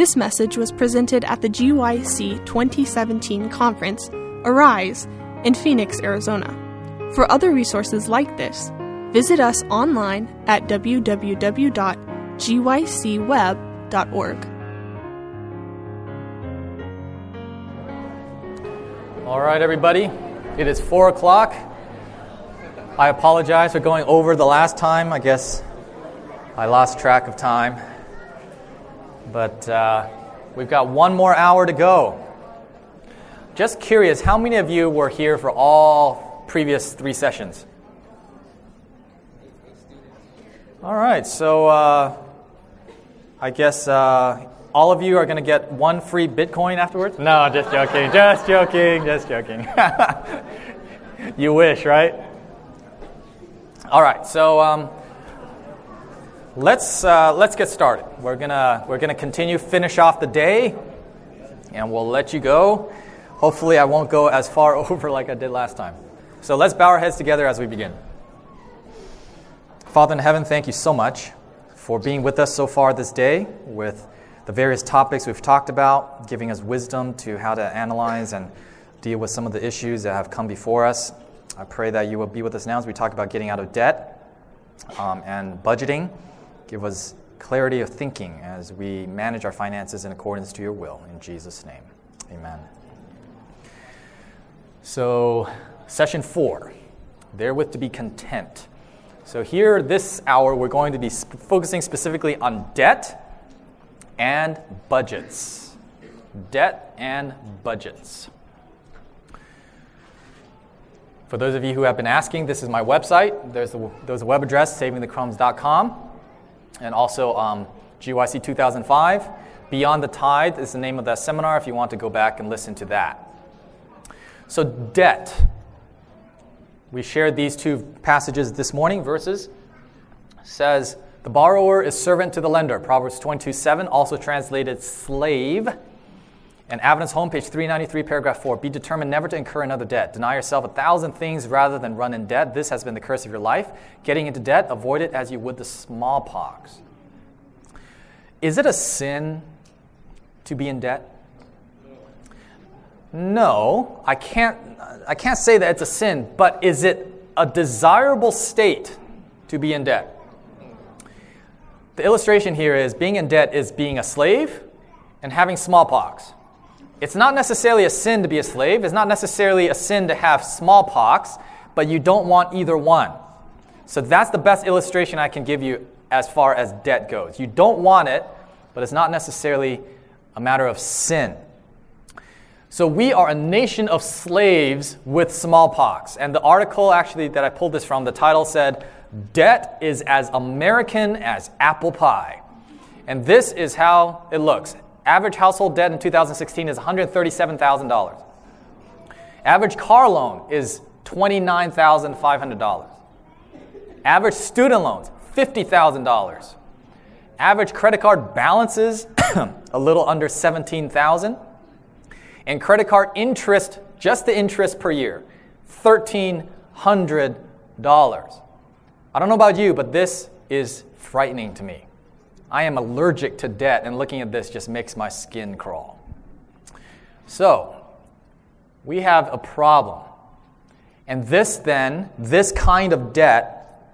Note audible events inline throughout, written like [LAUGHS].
This message was presented at the GYC 2017 conference, Arise, in Phoenix, Arizona. For other resources like this, visit us online at www.gycweb.org. All right, everybody. It is 4 o'clock. I apologize for going over the last time. I guess I lost track of time. But uh, we've got one more hour to go. Just curious, how many of you were here for all previous three sessions? All right, so uh, I guess uh, all of you are going to get one free Bitcoin afterwards? No, just joking, just joking, just joking. [LAUGHS] you wish, right? All right, so um, let's uh, let's get started. We're gonna we're gonna continue finish off the day, and we'll let you go. Hopefully, I won't go as far [LAUGHS] over like I did last time. So let's bow our heads together as we begin. Father in heaven, thank you so much for being with us so far this day with the various topics we've talked about, giving us wisdom to how to analyze and deal with some of the issues that have come before us. I pray that you will be with us now as we talk about getting out of debt um, and budgeting. Give us clarity of thinking as we manage our finances in accordance to your will. In Jesus' name, amen. So, session four, therewith to be content. So, here this hour, we're going to be sp- focusing specifically on debt and budgets. Debt and budgets. For those of you who have been asking, this is my website. There's a, there's a web address, savingthecrumbs.com and also um, GYC 2005. Beyond the Tithe is the name of that seminar if you want to go back and listen to that. So, debt. We shared these two passages this morning, verses. Says, the borrower is servant to the lender, Proverbs 22 7, also translated slave. And Adventist Home page 393, paragraph 4. Be determined never to incur another debt. Deny yourself a thousand things rather than run in debt. This has been the curse of your life. Getting into debt, avoid it as you would the smallpox. Is it a sin to be in debt? No, I can't, I can't say that it's a sin, but is it a desirable state to be in debt? The illustration here is being in debt is being a slave and having smallpox. It's not necessarily a sin to be a slave, it's not necessarily a sin to have smallpox, but you don't want either one. So that's the best illustration I can give you as far as debt goes. You don't want it, but it's not necessarily a matter of sin. So we are a nation of slaves with smallpox. And the article actually that I pulled this from, the title said, Debt is as American as apple pie. And this is how it looks. Average household debt in 2016 is $137,000. Average car loan is $29,500. Average student loans, $50,000. Average credit card balances, [CLEARS THROAT] a little under 17,000, And credit card interest, just the interest per year, $1,300. I don't know about you, but this is frightening to me. I am allergic to debt, and looking at this just makes my skin crawl. So, we have a problem. And this then, this kind of debt,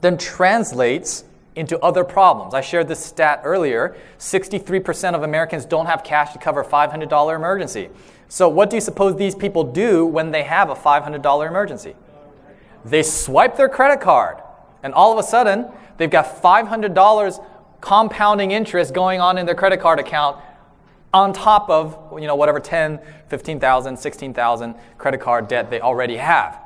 then translates into other problems. I shared this stat earlier 63% of Americans don't have cash to cover a $500 emergency. So, what do you suppose these people do when they have a $500 emergency? They swipe their credit card, and all of a sudden, they've got $500 compounding interest going on in their credit card account on top of you know whatever 10 15000 16000 credit card debt they already have.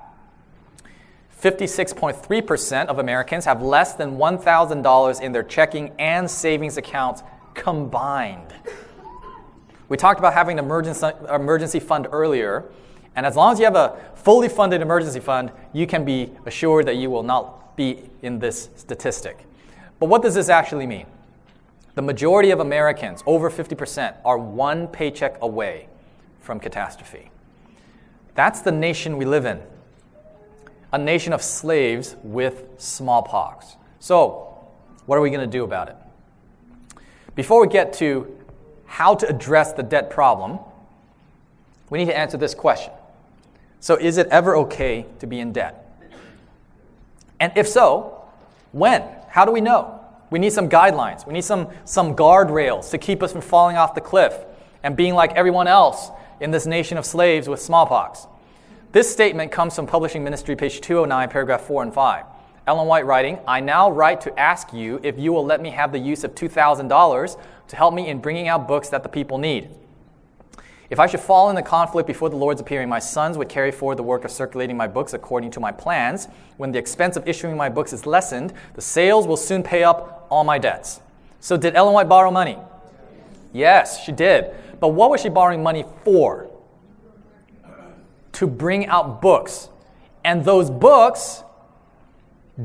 56.3% of americans have less than $1000 in their checking and savings accounts combined. We talked about having an emergency, emergency fund earlier and as long as you have a fully funded emergency fund you can be assured that you will not be in this statistic but what does this actually mean? The majority of Americans, over 50%, are one paycheck away from catastrophe. That's the nation we live in a nation of slaves with smallpox. So, what are we going to do about it? Before we get to how to address the debt problem, we need to answer this question. So, is it ever okay to be in debt? And if so, when? How do we know? We need some guidelines. We need some, some guardrails to keep us from falling off the cliff and being like everyone else in this nation of slaves with smallpox. This statement comes from Publishing Ministry, page 209, paragraph 4 and 5. Ellen White writing, I now write to ask you if you will let me have the use of $2,000 to help me in bringing out books that the people need. If I should fall in the conflict before the Lord's appearing, my sons would carry forward the work of circulating my books according to my plans. When the expense of issuing my books is lessened, the sales will soon pay up all my debts. So, did Ellen White borrow money? Yes, she did. But what was she borrowing money for? to bring out books. And those books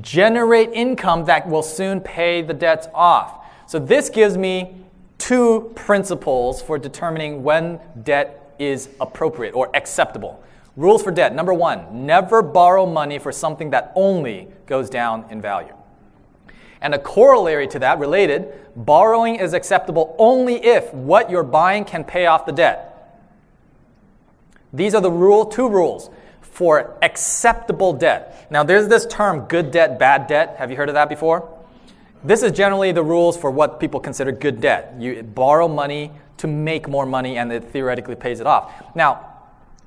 generate income that will soon pay the debts off. So this gives me two principles for determining when debt is appropriate or acceptable. Rules for debt. Number one, never borrow money for something that only goes down in value. And a corollary to that, related, borrowing is acceptable only if what you're buying can pay off the debt. These are the rule, two rules for acceptable debt. Now, there's this term good debt, bad debt. Have you heard of that before? This is generally the rules for what people consider good debt. You borrow money to make more money and it theoretically pays it off. Now,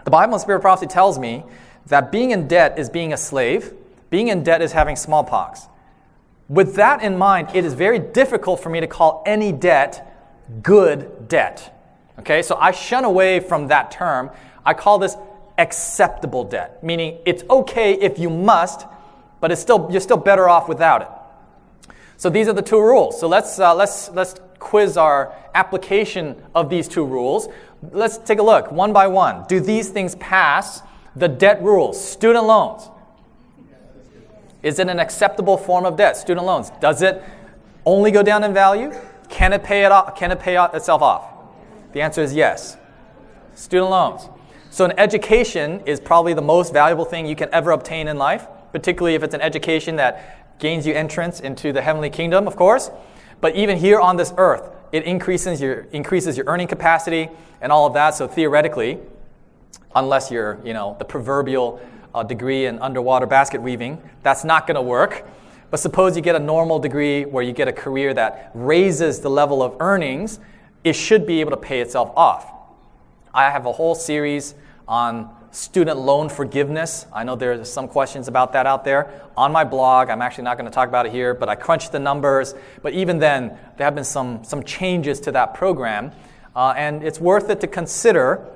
the Bible and Spirit of Prophecy tells me that being in debt is being a slave, being in debt is having smallpox. With that in mind, it is very difficult for me to call any debt good debt. Okay, so I shun away from that term I call this acceptable debt, meaning it's okay if you must, but it's still, you're still better off without it. So these are the two rules. So let's, uh, let's, let's quiz our application of these two rules. Let's take a look one by one. Do these things pass the debt rules? Student loans. Is it an acceptable form of debt? Student loans. Does it only go down in value? Can it pay it off? Can it pay itself off? The answer is yes. Student loans. So, an education is probably the most valuable thing you can ever obtain in life, particularly if it's an education that gains you entrance into the heavenly kingdom, of course. But even here on this earth, it increases your, increases your earning capacity and all of that. So, theoretically, unless you're, you know, the proverbial uh, degree in underwater basket weaving, that's not going to work. But suppose you get a normal degree where you get a career that raises the level of earnings, it should be able to pay itself off. I have a whole series on student loan forgiveness. I know there's some questions about that out there. On my blog, I'm actually not going to talk about it here, but I crunched the numbers. But even then, there have been some, some changes to that program. Uh, and it's worth it to consider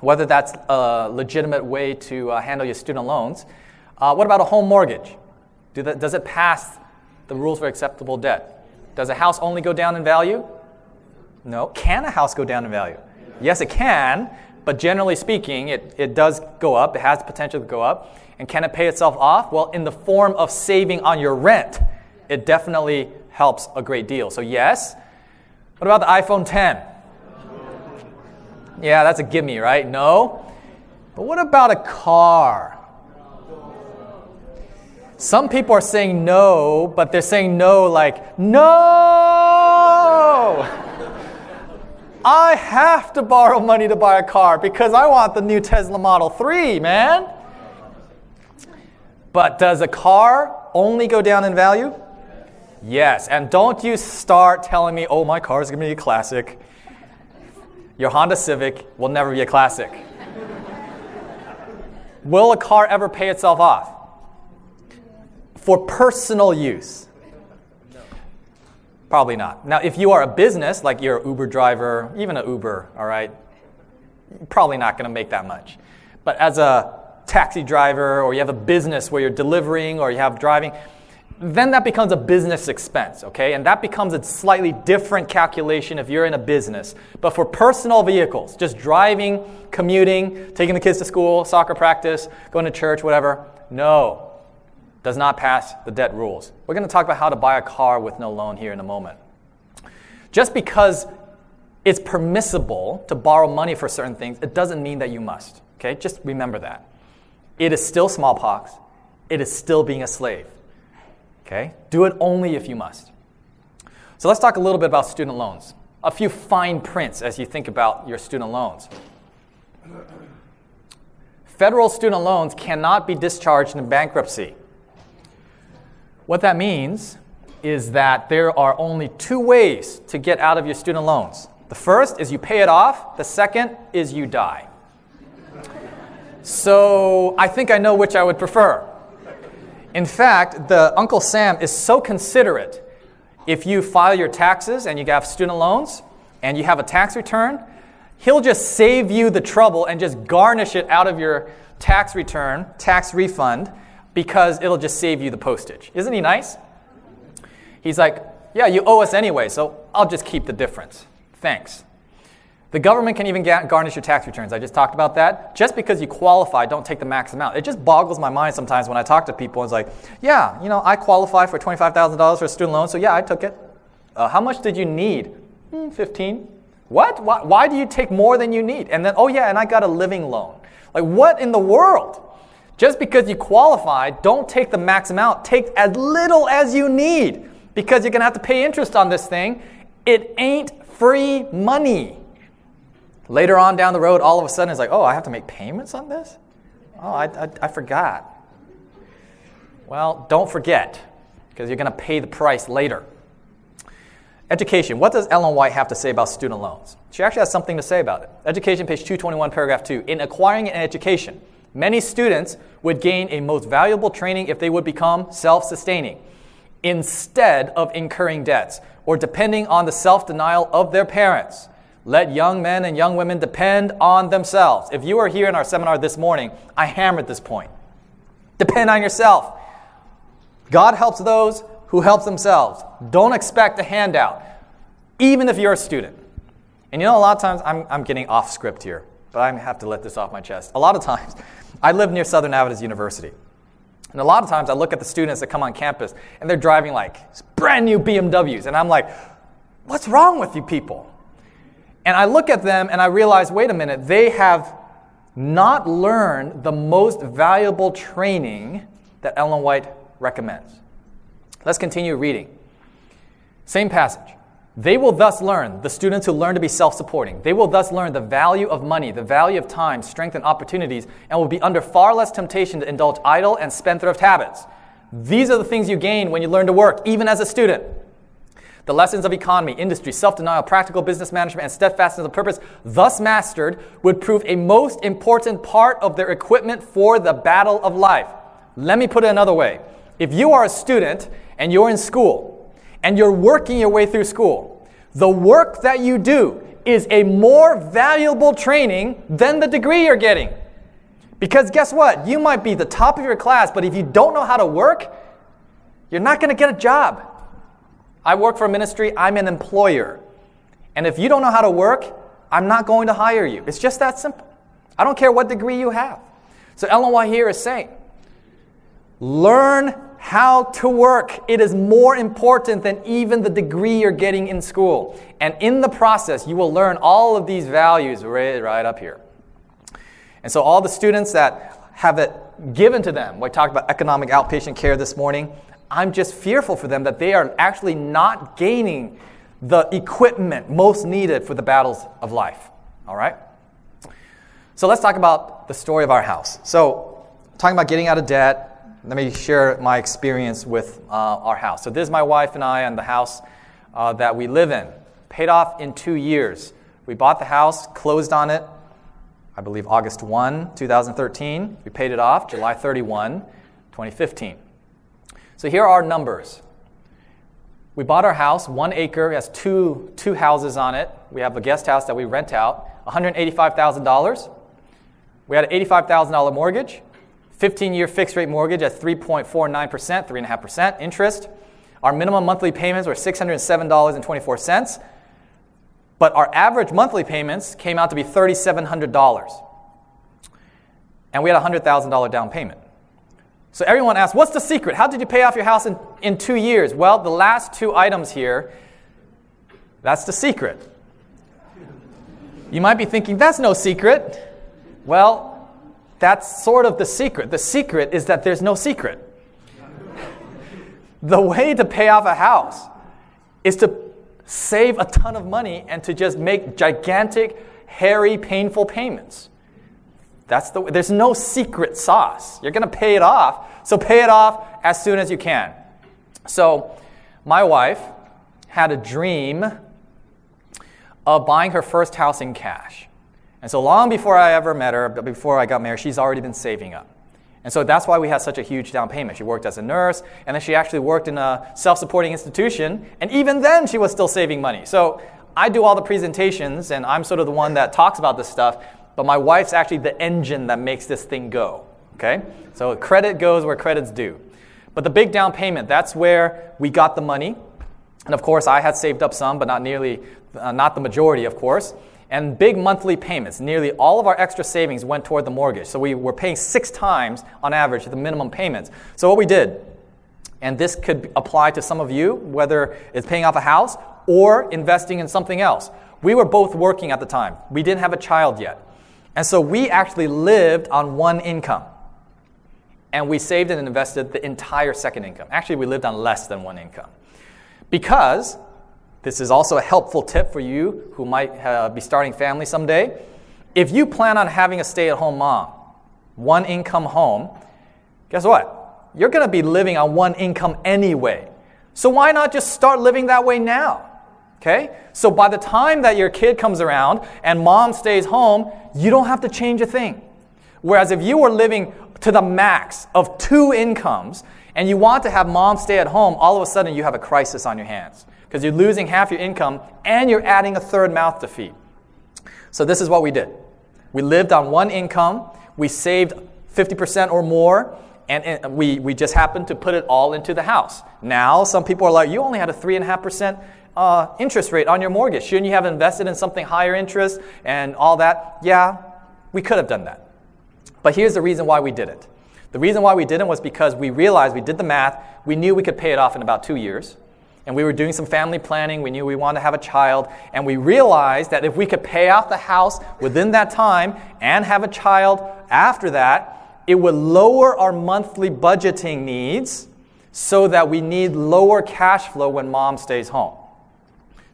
whether that's a legitimate way to uh, handle your student loans. Uh, what about a home mortgage? Do does it pass the rules for acceptable debt? Does a house only go down in value? No. Can a house go down in value? Yes, it can, but generally speaking, it, it does go up. It has the potential to go up. And can it pay itself off? Well, in the form of saving on your rent, it definitely helps a great deal. So, yes. What about the iPhone 10? Yeah, that's a gimme, right? No. But what about a car? Some people are saying no, but they're saying no like, no! I have to borrow money to buy a car because I want the new Tesla Model 3, man. But does a car only go down in value? Yes. And don't you start telling me, oh, my car is going to be a classic. Your Honda Civic will never be a classic. will a car ever pay itself off? For personal use. Probably not. Now, if you are a business, like you're an Uber driver, even an Uber, all right, probably not going to make that much. But as a taxi driver, or you have a business where you're delivering or you have driving, then that becomes a business expense, okay? And that becomes a slightly different calculation if you're in a business. But for personal vehicles, just driving, commuting, taking the kids to school, soccer practice, going to church, whatever, no, does not pass the debt rules. We're going to talk about how to buy a car with no loan here in a moment. Just because it's permissible to borrow money for certain things, it doesn't mean that you must. Okay? Just remember that. It is still smallpox. It is still being a slave. Okay? Do it only if you must. So let's talk a little bit about student loans. a few fine prints as you think about your student loans. Federal student loans cannot be discharged in bankruptcy. What that means is that there are only two ways to get out of your student loans. The first is you pay it off, the second is you die. So I think I know which I would prefer. In fact, the Uncle Sam is so considerate. If you file your taxes and you have student loans and you have a tax return, he'll just save you the trouble and just garnish it out of your tax return, tax refund, because it'll just save you the postage. Isn't he nice? He's like, Yeah, you owe us anyway, so I'll just keep the difference. Thanks. The government can even garnish your tax returns. I just talked about that. Just because you qualify, don't take the max amount. It just boggles my mind sometimes when I talk to people. It's like, yeah, you know, I qualify for $25,000 for a student loan, so yeah, I took it. Uh, how much did you need? Hmm, 15. What? Why, why do you take more than you need? And then, oh yeah, and I got a living loan. Like, what in the world? Just because you qualify, don't take the max amount. Take as little as you need because you're going to have to pay interest on this thing. It ain't free money. Later on down the road, all of a sudden it's like, oh, I have to make payments on this? Oh, I, I, I forgot. Well, don't forget, because you're going to pay the price later. Education. What does Ellen White have to say about student loans? She actually has something to say about it. Education, page 221, paragraph 2. In acquiring an education, many students would gain a most valuable training if they would become self sustaining instead of incurring debts or depending on the self denial of their parents. Let young men and young women depend on themselves. If you are here in our seminar this morning, I hammered this point. Depend on yourself. God helps those who help themselves. Don't expect a handout, even if you're a student. And you know, a lot of times I'm, I'm getting off script here, but I have to let this off my chest. A lot of times, I live near Southern Adventist University. And a lot of times I look at the students that come on campus and they're driving like brand new BMWs. And I'm like, what's wrong with you people? And I look at them and I realize, wait a minute, they have not learned the most valuable training that Ellen White recommends. Let's continue reading. Same passage. They will thus learn, the students who learn to be self supporting, they will thus learn the value of money, the value of time, strength, and opportunities, and will be under far less temptation to indulge idle and spendthrift habits. These are the things you gain when you learn to work, even as a student. The lessons of economy, industry, self denial, practical business management, and steadfastness of purpose, thus mastered, would prove a most important part of their equipment for the battle of life. Let me put it another way. If you are a student and you're in school and you're working your way through school, the work that you do is a more valuable training than the degree you're getting. Because guess what? You might be the top of your class, but if you don't know how to work, you're not going to get a job. I work for a ministry, I'm an employer. And if you don't know how to work, I'm not going to hire you. It's just that simple. I don't care what degree you have. So Ellen White here is saying, learn how to work. It is more important than even the degree you're getting in school. And in the process, you will learn all of these values right, right up here. And so, all the students that have it given to them, we talked about economic outpatient care this morning, I'm just fearful for them that they are actually not gaining the equipment most needed for the battles of life. All right? So let's talk about the story of our house. So, talking about getting out of debt, let me share my experience with uh, our house. So, this is my wife and I and the house uh, that we live in. Paid off in two years. We bought the house, closed on it, I believe August 1, 2013. We paid it off July 31, 2015. So here are our numbers. We bought our house, one acre, has two, two houses on it. We have a guest house that we rent out, $185,000. We had an $85,000 mortgage, 15 year fixed rate mortgage at 3.49%, 3.5% interest. Our minimum monthly payments were $607.24, but our average monthly payments came out to be $3,700. And we had a $100,000 down payment. So everyone asks, what's the secret? How did you pay off your house in, in two years? Well, the last two items here, that's the secret. You might be thinking, that's no secret. Well, that's sort of the secret. The secret is that there's no secret. the way to pay off a house is to save a ton of money and to just make gigantic, hairy, painful payments. That's the there's no secret sauce. You're going to pay it off. So pay it off as soon as you can. So my wife had a dream of buying her first house in cash. And so long before I ever met her, before I got married, she's already been saving up. And so that's why we had such a huge down payment. She worked as a nurse, and then she actually worked in a self supporting institution, and even then she was still saving money. So I do all the presentations, and I'm sort of the one that talks about this stuff, but my wife's actually the engine that makes this thing go. Okay? So credit goes where credit's due. But the big down payment, that's where we got the money. And of course, I had saved up some, but not nearly, uh, not the majority, of course and big monthly payments. Nearly all of our extra savings went toward the mortgage. So we were paying six times on average the minimum payments. So what we did, and this could apply to some of you, whether it's paying off a house or investing in something else. We were both working at the time. We didn't have a child yet. And so we actually lived on one income. And we saved and invested the entire second income. Actually, we lived on less than one income. Because this is also a helpful tip for you who might uh, be starting family someday. If you plan on having a stay at home mom, one income home, guess what? You're going to be living on one income anyway. So why not just start living that way now? Okay? So by the time that your kid comes around and mom stays home, you don't have to change a thing. Whereas if you were living to the max of two incomes and you want to have mom stay at home, all of a sudden you have a crisis on your hands because you're losing half your income and you're adding a third mouth to feed. So, this is what we did we lived on one income, we saved 50% or more, and, we, we just happened to put it all into the house. Now, some people are like, you only had a 3.5% uh, interest rate on your mortgage. Shouldn't you have invested in something higher interest and all that? Yeah, we could have done that. But here's the reason why we did it. The reason why we didn't was because we realized we did the math, we knew we could pay it off in about two years and we were doing some family planning. We knew we wanted to have a child, and we realized that if we could pay off the house within that time and have a child after that, it would lower our monthly budgeting needs so that we need lower cash flow when mom stays home.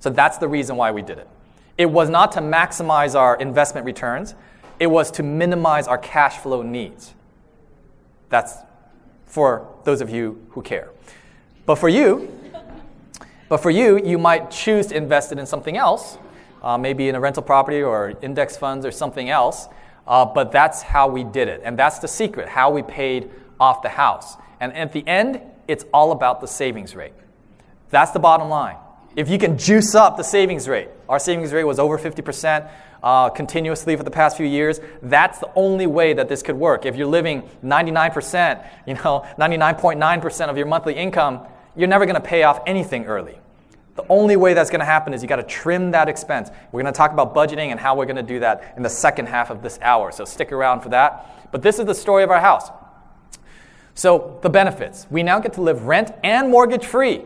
So that's the reason why we did it. It was not to maximize our investment returns, it was to minimize our cash flow needs. That's for those of you who care. But for you, but for you, you might choose to invest it in something else, uh, maybe in a rental property or index funds or something else. Uh, but that's how we did it. And that's the secret, how we paid off the house. And at the end, it's all about the savings rate. That's the bottom line. If you can juice up the savings rate, our savings rate was over 50% uh, continuously for the past few years. That's the only way that this could work. If you're living 99%, you know, 99.9% of your monthly income, you're never going to pay off anything early. The only way that's going to happen is you got to trim that expense. We're going to talk about budgeting and how we're going to do that in the second half of this hour. So stick around for that. But this is the story of our house. So the benefits. We now get to live rent and mortgage free.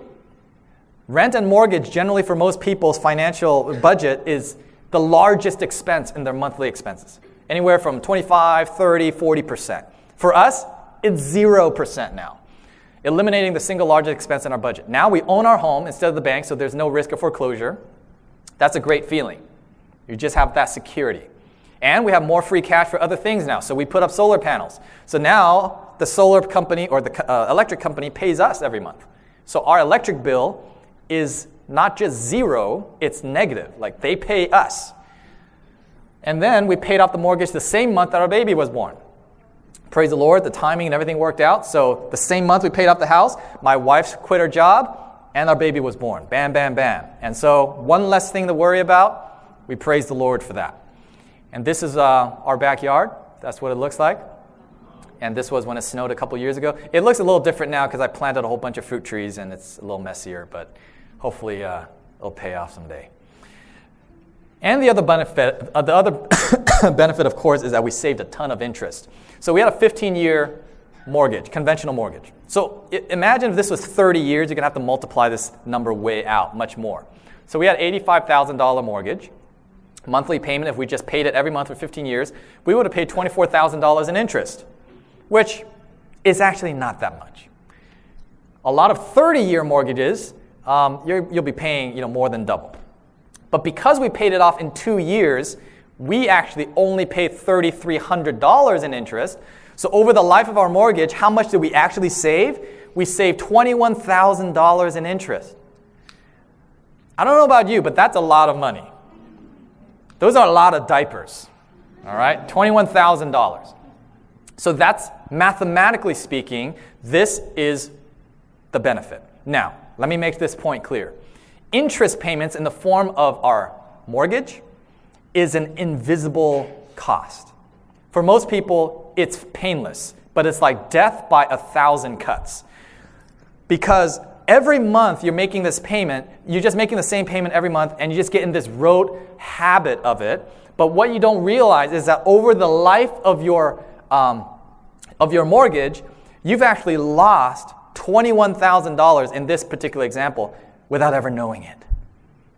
Rent and mortgage, generally for most people's financial budget, is the largest expense in their monthly expenses. Anywhere from 25, 30, 40%. For us, it's 0% now eliminating the single largest expense in our budget. Now we own our home instead of the bank, so there's no risk of foreclosure. That's a great feeling. You just have that security. And we have more free cash for other things now. So we put up solar panels. So now the solar company or the uh, electric company pays us every month. So our electric bill is not just zero, it's negative. Like they pay us. And then we paid off the mortgage the same month that our baby was born. Praise the Lord, the timing and everything worked out. So the same month we paid off the house, my wife quit her job, and our baby was born. Bam, bam, bam. And so one less thing to worry about. We praise the Lord for that. And this is uh, our backyard. That's what it looks like. And this was when it snowed a couple years ago. It looks a little different now because I planted a whole bunch of fruit trees and it's a little messier, but hopefully uh, it'll pay off someday. And the other benefit, uh, the other [COUGHS] benefit, of course, is that we saved a ton of interest. So we had a 15 year mortgage, conventional mortgage. So imagine if this was 30 years, you're to have to multiply this number way out, much more. So we had $85,000 mortgage. Monthly payment, if we just paid it every month for 15 years, we would have paid $24,000 in interest, which is actually not that much. A lot of 30 year mortgages, um, you will be paying you know, more than double. But because we paid it off in two years, we actually only pay $3,300 in interest. So over the life of our mortgage, how much did we actually save? We saved $21,000 in interest. I don't know about you, but that's a lot of money. Those are a lot of diapers. All right? $21,000. So that's mathematically speaking, this is the benefit. Now, let me make this point clear. Interest payments in the form of our mortgage is an invisible cost. For most people, it's painless, but it's like death by a thousand cuts. Because every month you're making this payment, you're just making the same payment every month, and you just get in this rote habit of it. But what you don't realize is that over the life of your, um, of your mortgage, you've actually lost $21,000 in this particular example without ever knowing it.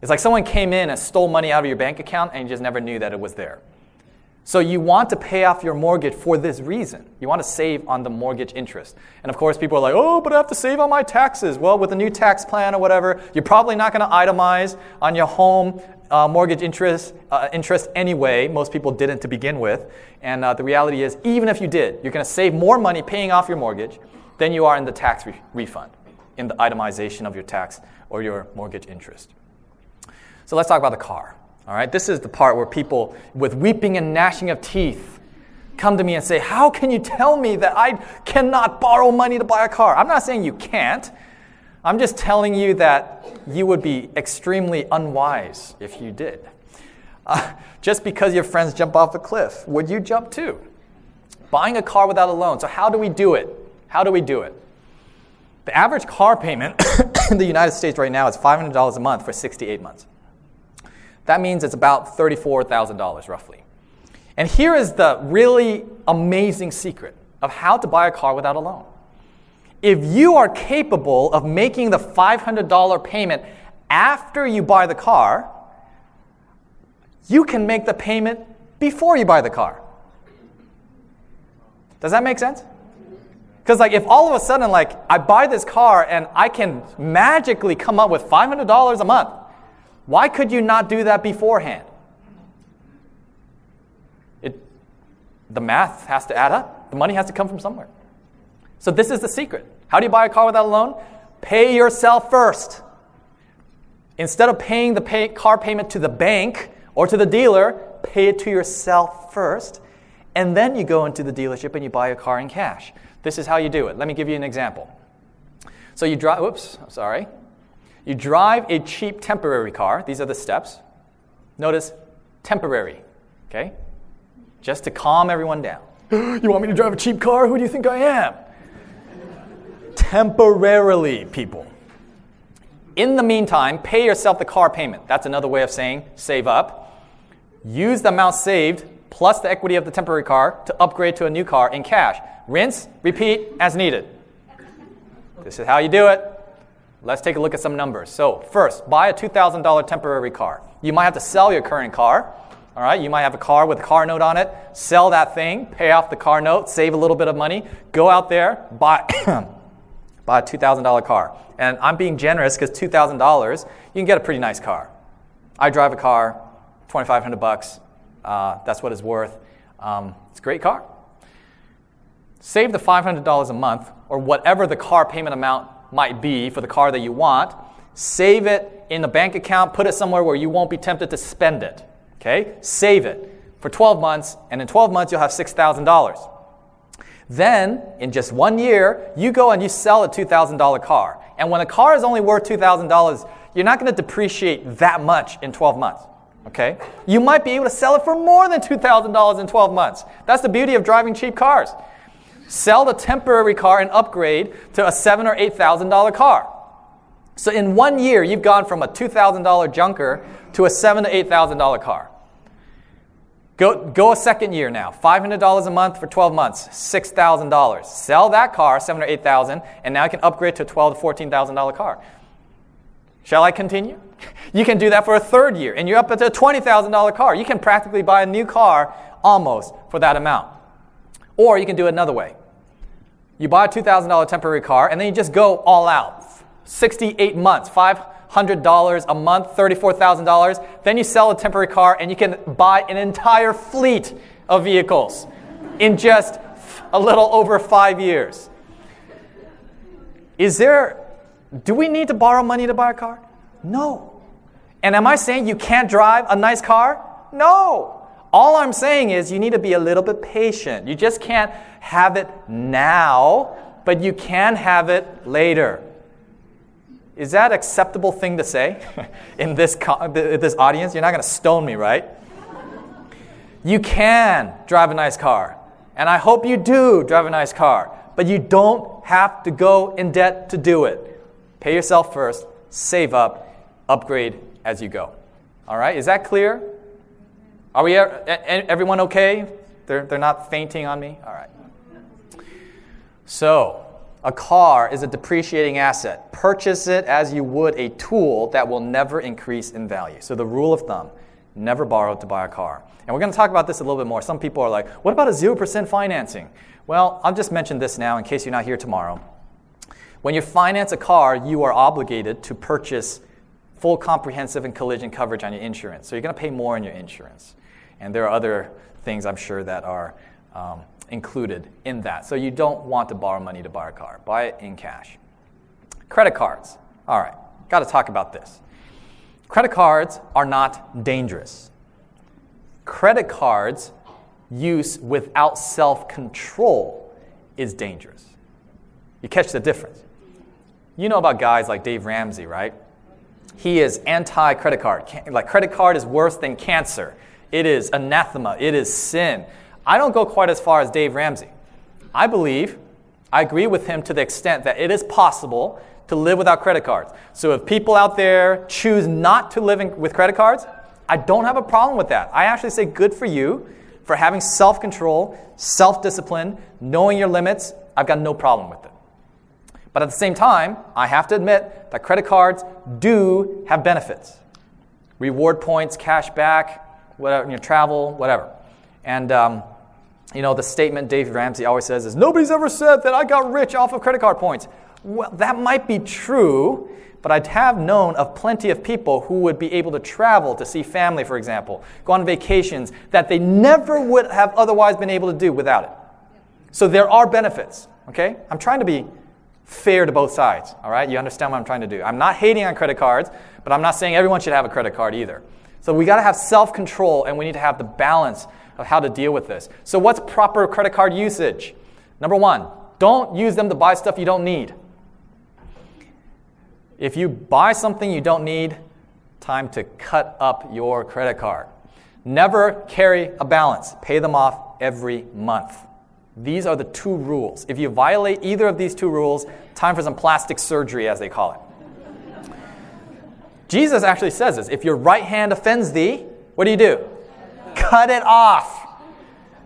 It's like someone came in and stole money out of your bank account and you just never knew that it was there. So you want to pay off your mortgage for this reason. You want to save on the mortgage interest. And of course, people are like, oh, but I have to save on my taxes. Well, with a new tax plan or whatever, you're probably not going to itemize on your home uh, mortgage interest, uh, interest anyway. Most people didn't to begin with. And uh, the reality is, even if you did, you're going to save more money paying off your mortgage than you are in the tax re- refund, in the itemization of your tax or your mortgage interest. So let's talk about the car. All right, this is the part where people with weeping and gnashing of teeth come to me and say, How can you tell me that I cannot borrow money to buy a car? I'm not saying you can't. I'm just telling you that you would be extremely unwise if you did. Uh, just because your friends jump off a cliff, would you jump too? Buying a car without a loan. So, how do we do it? How do we do it? The average car payment [COUGHS] in the United States right now is $500 a month for 68 months. That means it's about $34,000 roughly. And here is the really amazing secret of how to buy a car without a loan. If you are capable of making the $500 payment after you buy the car, you can make the payment before you buy the car. Does that make sense? Because like if all of a sudden like I buy this car and I can magically come up with $500 a month why could you not do that beforehand? It, the math has to add up. The money has to come from somewhere. So, this is the secret. How do you buy a car without a loan? Pay yourself first. Instead of paying the pay, car payment to the bank or to the dealer, pay it to yourself first. And then you go into the dealership and you buy a car in cash. This is how you do it. Let me give you an example. So you drive, oops, sorry. You drive a cheap temporary car. These are the steps. Notice temporary, okay? Just to calm everyone down. [GASPS] you want me to drive a cheap car? Who do you think I am? Temporarily, people. In the meantime, pay yourself the car payment. That's another way of saying save up. Use the amount saved plus the equity of the temporary car to upgrade to a new car in cash. Rinse, repeat as needed. This is how you do it. Let's take a look at some numbers. So, first, buy a $2,000 temporary car. You might have to sell your current car. All right, you might have a car with a car note on it. Sell that thing, pay off the car note, save a little bit of money. Go out there, buy, [COUGHS] buy a $2,000 car. And I'm being generous because $2,000, you can get a pretty nice car. I drive a car, 2,500 bucks. Uh, that's what it's worth. Um, it's a great car. Save the $500 a month or whatever the car payment amount might be for the car that you want, save it in the bank account, put it somewhere where you won't be tempted to spend it. Okay? Save it for 12 months, and in 12 months, you'll have $6,000. Then, in just one year, you go and you sell a $2,000 car. And when a car is only worth $2,000, you're not going to depreciate that much in 12 months. Okay? You might be able to sell it for more than $2,000 in 12 months. That's the beauty of driving cheap cars sell the temporary car and upgrade to a seven or eight thousand dollar car. So in one year, you've gone from a two thousand dollar junker to a seven to eight thousand dollar car. Go, go a second year now. $500 a month for 12 months, $6,000. Sell that car, seven or 8,000, and now you can upgrade to a 12 to $14,000 car. Shall I continue? [LAUGHS] You can do that for a third year, and you're up at a $20,000 car. You can practically buy a new car almost for that amount. Or you can do it another way. You buy a $2,000 temporary car and then you just go all out. 68 months, $500 a month, $34,000. Then you sell a temporary car and you can buy an entire fleet of vehicles in just a little over five years. Is there, do we need to borrow money to buy a car? No. And am I saying you can't drive a nice car? No. All I'm saying is you need to be a little bit patient. You just can't have it now, but you can have it later. Is that acceptable thing to say [LAUGHS] in this, this audience? You're not going to stone me, right? You can drive a nice car. And I hope you do drive a nice car. But you don't have to go in debt to do it. Pay yourself first, save up, upgrade as you go. All right? Is that clear? Are we everyone okay? They're, they're not fainting on me? All right. So, a car is a depreciating asset. Purchase it as you would a tool that will never increase in value. So, the rule of thumb never borrow to buy a car. And we're going to talk about this a little bit more. Some people are like, what about a 0% financing? Well, I'll just mention this now in case you're not here tomorrow. When you finance a car, you are obligated to purchase full comprehensive and collision coverage on your insurance. So you're going to pay more on your insurance. And there are other things I'm sure that are um, included in that. So you don't want to borrow money to buy a car, buy it in cash. Credit cards. All right, got to talk about this. Credit cards are not dangerous. Credit cards use without self control is dangerous. You catch the difference. You know about guys like Dave Ramsey, right? He is anti credit card. Like, credit card is worse than cancer. It is anathema. It is sin. I don't go quite as far as Dave Ramsey. I believe, I agree with him to the extent that it is possible to live without credit cards. So if people out there choose not to live in, with credit cards, I don't have a problem with that. I actually say good for you for having self control, self discipline, knowing your limits. I've got no problem with it. But at the same time, I have to admit that credit cards do have benefits reward points, cash back, whatever, your travel, whatever. And, um, you know, the statement Dave Ramsey always says is nobody's ever said that I got rich off of credit card points. Well, that might be true, but I have known of plenty of people who would be able to travel to see family, for example, go on vacations that they never would have otherwise been able to do without it. So there are benefits, okay? I'm trying to be fair to both sides, all right? You understand what I'm trying to do. I'm not hating on credit cards, but I'm not saying everyone should have a credit card either. So we got to have self control and we need to have the balance of how to deal with this. So, what's proper credit card usage? Number one, don't use them to buy stuff you don't need. If you buy something you don't need, time to cut up your credit card. Never carry a balance, pay them off every month. These are the two rules. If you violate either of these two rules, time for some plastic surgery, as they call it. Jesus actually says this if your right hand offends thee, what do you do? Cut it off.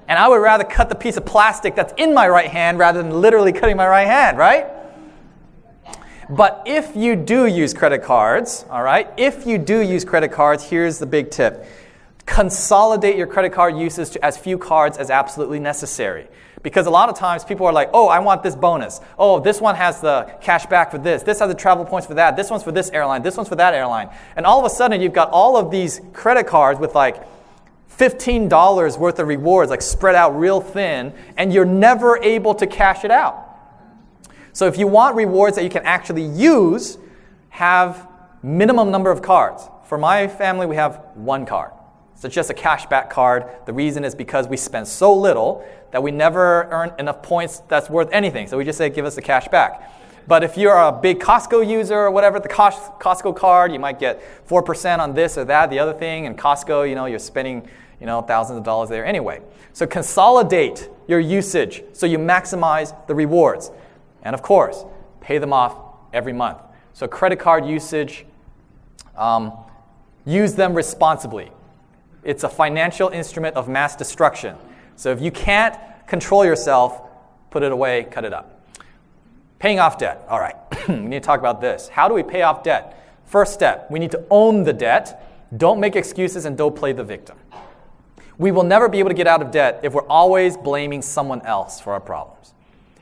And I would rather cut the piece of plastic that's in my right hand rather than literally cutting my right hand, right? But if you do use credit cards, all right, if you do use credit cards, here's the big tip consolidate your credit card uses to as few cards as absolutely necessary. Because a lot of times people are like, oh, I want this bonus. Oh, this one has the cash back for this. This has the travel points for that. This one's for this airline. This one's for that airline. And all of a sudden, you've got all of these credit cards with like $15 worth of rewards, like spread out real thin, and you're never able to cash it out. So if you want rewards that you can actually use, have minimum number of cards. For my family, we have one card. So it's just a cashback card. The reason is because we spend so little that we never earn enough points that's worth anything. So we just say, give us the cash back. But if you're a big Costco user or whatever, the Costco card, you might get 4% on this or that, the other thing. And Costco, you know, you're spending, you know, thousands of dollars there anyway. So consolidate your usage so you maximize the rewards. And of course, pay them off every month. So credit card usage, um, use them responsibly. It's a financial instrument of mass destruction. So if you can't control yourself, put it away, cut it up. Paying off debt. All right, [CLEARS THROAT] we need to talk about this. How do we pay off debt? First step, we need to own the debt. Don't make excuses and don't play the victim. We will never be able to get out of debt if we're always blaming someone else for our problems.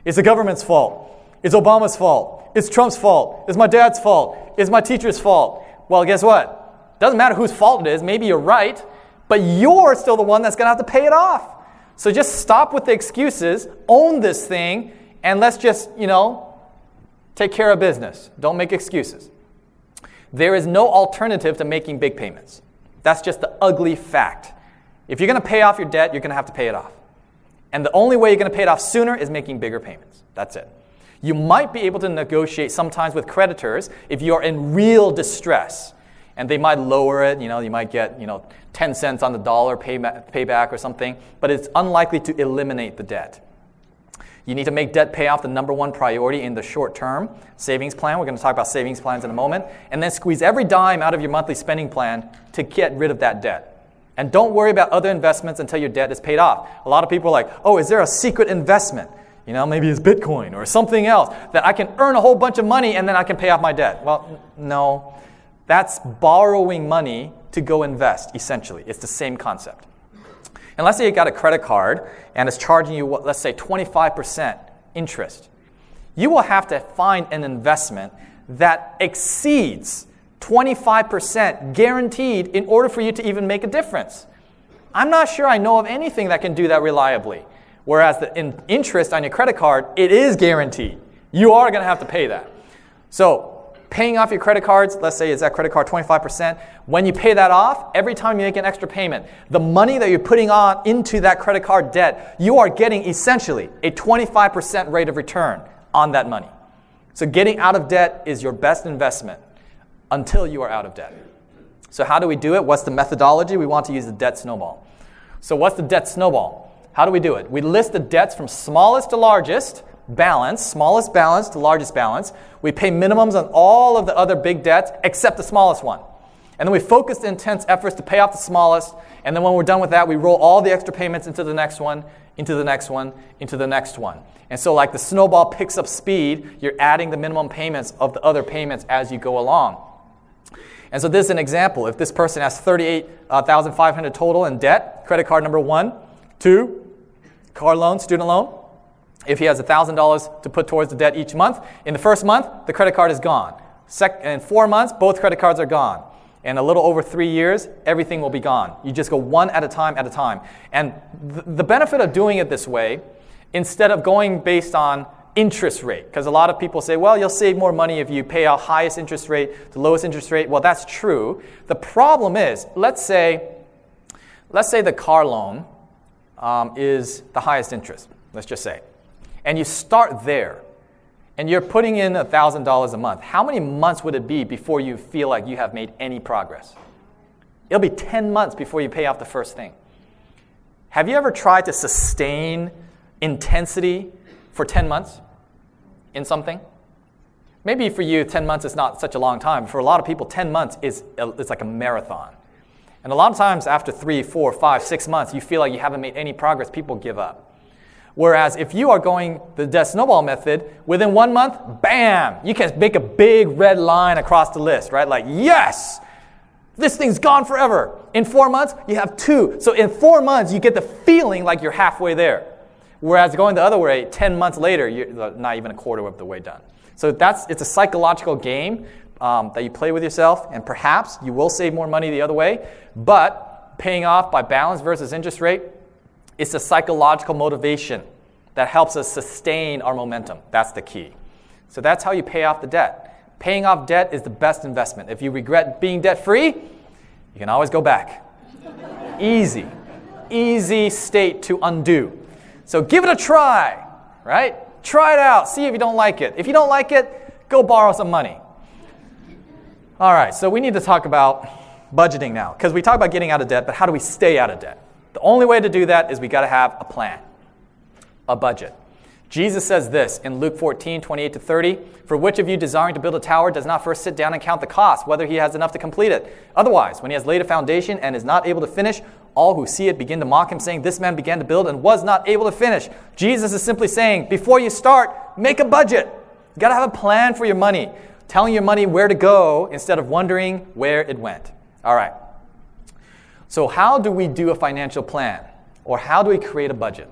It's the government's fault. It's Obama's fault. It's Trump's fault. It's my dad's fault. It's my teacher's fault. Well, guess what? Doesn't matter whose fault it is. Maybe you're right, but you're still the one that's going to have to pay it off. So just stop with the excuses, own this thing, and let's just, you know, take care of business. Don't make excuses. There is no alternative to making big payments. That's just the ugly fact. If you're going to pay off your debt, you're going to have to pay it off. And the only way you're going to pay it off sooner is making bigger payments. That's it. You might be able to negotiate sometimes with creditors if you are in real distress. And they might lower it, you know, you might get, you know, 10 cents on the dollar payback or something, but it's unlikely to eliminate the debt. You need to make debt payoff the number one priority in the short term savings plan. We're going to talk about savings plans in a moment. And then squeeze every dime out of your monthly spending plan to get rid of that debt. And don't worry about other investments until your debt is paid off. A lot of people are like, oh, is there a secret investment? You know, maybe it's Bitcoin or something else that I can earn a whole bunch of money and then I can pay off my debt. Well, no. That's borrowing money to go invest, essentially. It's the same concept. And let's say you got a credit card and it's charging you, let's say, 25% interest. You will have to find an investment that exceeds 25% guaranteed in order for you to even make a difference. I'm not sure I know of anything that can do that reliably. Whereas the in interest on your credit card, it is guaranteed. You are going to have to pay that. So, paying off your credit cards, let's say is that credit card 25%, when you pay that off, every time you make an extra payment, the money that you're putting on into that credit card debt, you are getting essentially a 25% rate of return on that money. So, getting out of debt is your best investment until you are out of debt. So, how do we do it? What's the methodology? We want to use the debt snowball. So, what's the debt snowball? How do we do it? We list the debts from smallest to largest balance, smallest balance to largest balance. We pay minimums on all of the other big debts except the smallest one. And then we focus intense efforts to pay off the smallest. And then when we're done with that, we roll all the extra payments into the next one, into the next one, into the next one. And so, like the snowball picks up speed, you're adding the minimum payments of the other payments as you go along. And so, this is an example. If this person has 38,500 uh, total in debt, credit card number one, two, car loan, student loan. If he has $1,000 to put towards the debt each month, in the first month, the credit card is gone. Sec- in four months, both credit cards are gone. In a little over three years, everything will be gone. You just go one at a time at a time. And th- the benefit of doing it this way, instead of going based on interest rate, because a lot of people say, well, you'll save more money if you pay out highest interest rate, the lowest interest rate. Well, that's true. The problem is, let's say, let's say the car loan um, is the highest interest, let's just say. And you start there, and you're putting in $1,000 a month. How many months would it be before you feel like you have made any progress? It'll be 10 months before you pay off the first thing. Have you ever tried to sustain intensity for 10 months in something? Maybe for you, 10 months is not such a long time. For a lot of people, 10 months is it's like a marathon. And a lot of times, after three, four, five, six months, you feel like you haven't made any progress, people give up. Whereas if you are going the debt snowball method, within one month, bam, you can make a big red line across the list, right? Like, yes, this thing's gone forever. In four months, you have two. So in four months, you get the feeling like you're halfway there. Whereas going the other way, 10 months later, you're not even a quarter of the way done. So that's, it's a psychological game um, that you play with yourself, and perhaps you will save more money the other way. But paying off by balance versus interest rate, it's a psychological motivation that helps us sustain our momentum. That's the key. So that's how you pay off the debt. Paying off debt is the best investment. If you regret being debt free, you can always go back. easy, easy state to undo. So give it a try, right? Try it out, see if you don't like it. If you don't like it, go borrow some money. All right, so we need to talk about budgeting now because we talk about getting out of debt, but how do we stay out of debt? The only way to do that is we got to have a plan, a budget. Jesus says this in Luke 14, 28 to 30 For which of you desiring to build a tower does not first sit down and count the cost, whether he has enough to complete it? Otherwise, when he has laid a foundation and is not able to finish, all who see it begin to mock him, saying, This man began to build and was not able to finish. Jesus is simply saying, Before you start, make a budget. You got to have a plan for your money telling your money where to go instead of wondering where it went. All right. So, how do we do a financial plan? Or how do we create a budget?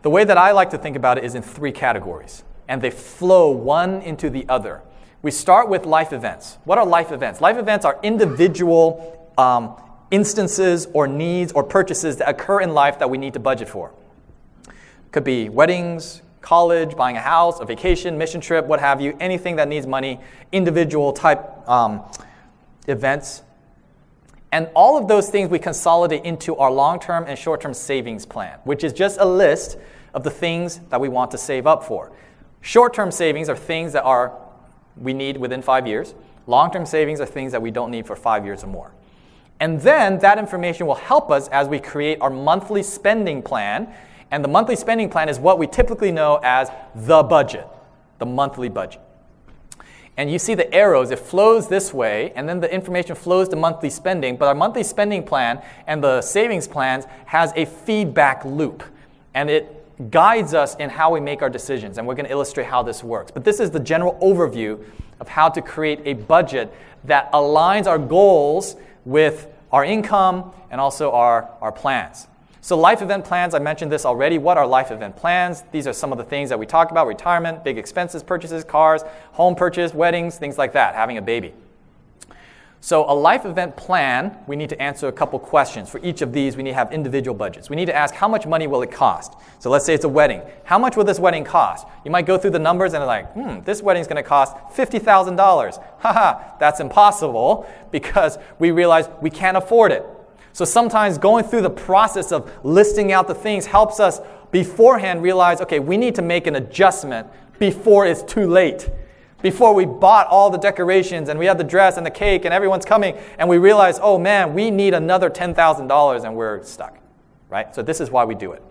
The way that I like to think about it is in three categories. and they flow one into the other. We start with life events. What are life events? Life events are individual um, instances or needs or purchases that occur in life that we need to budget for. Could be weddings, college, buying a house, a vacation, mission trip, what have you, anything that needs money, individual type um, events. And all of those things we consolidate into our long term and short term savings plan, which is just a list of the things that we want to save up for. Short term savings are things that are we need within five years. Long term savings are things that we don't need for five years or more. And then that information will help us as we create our monthly spending plan. And the monthly spending plan is what we typically know as the budget, the monthly budget. And you see the arrows, it flows this way, and then the information flows to monthly spending. But our monthly spending plan and the savings plans has a feedback loop. And it guides us in how we make our decisions. And we're going to illustrate how this works. But this is the general overview of how to create a budget that aligns our goals with our income and also our, our plans. So, life event plans, I mentioned this already. What are life event plans? These are some of the things that we talked about retirement, big expenses, purchases, cars, home purchase, weddings, things like that, having a baby. So, a life event plan, we need to answer a couple questions. For each of these, we need to have individual budgets. We need to ask how much money will it cost? So, let's say it's a wedding. How much will this wedding cost? You might go through the numbers and like, hmm, this wedding's going to cost $50,000. [LAUGHS] Haha, that's impossible because we realize we can't afford it. So, sometimes going through the process of listing out the things helps us beforehand realize, okay, we need to make an adjustment before it's too late before we bought all the decorations and we had the dress and the cake and everyone's coming and we realize, oh man, we need another $10,000 and we're stuck, right? So this is why we do it.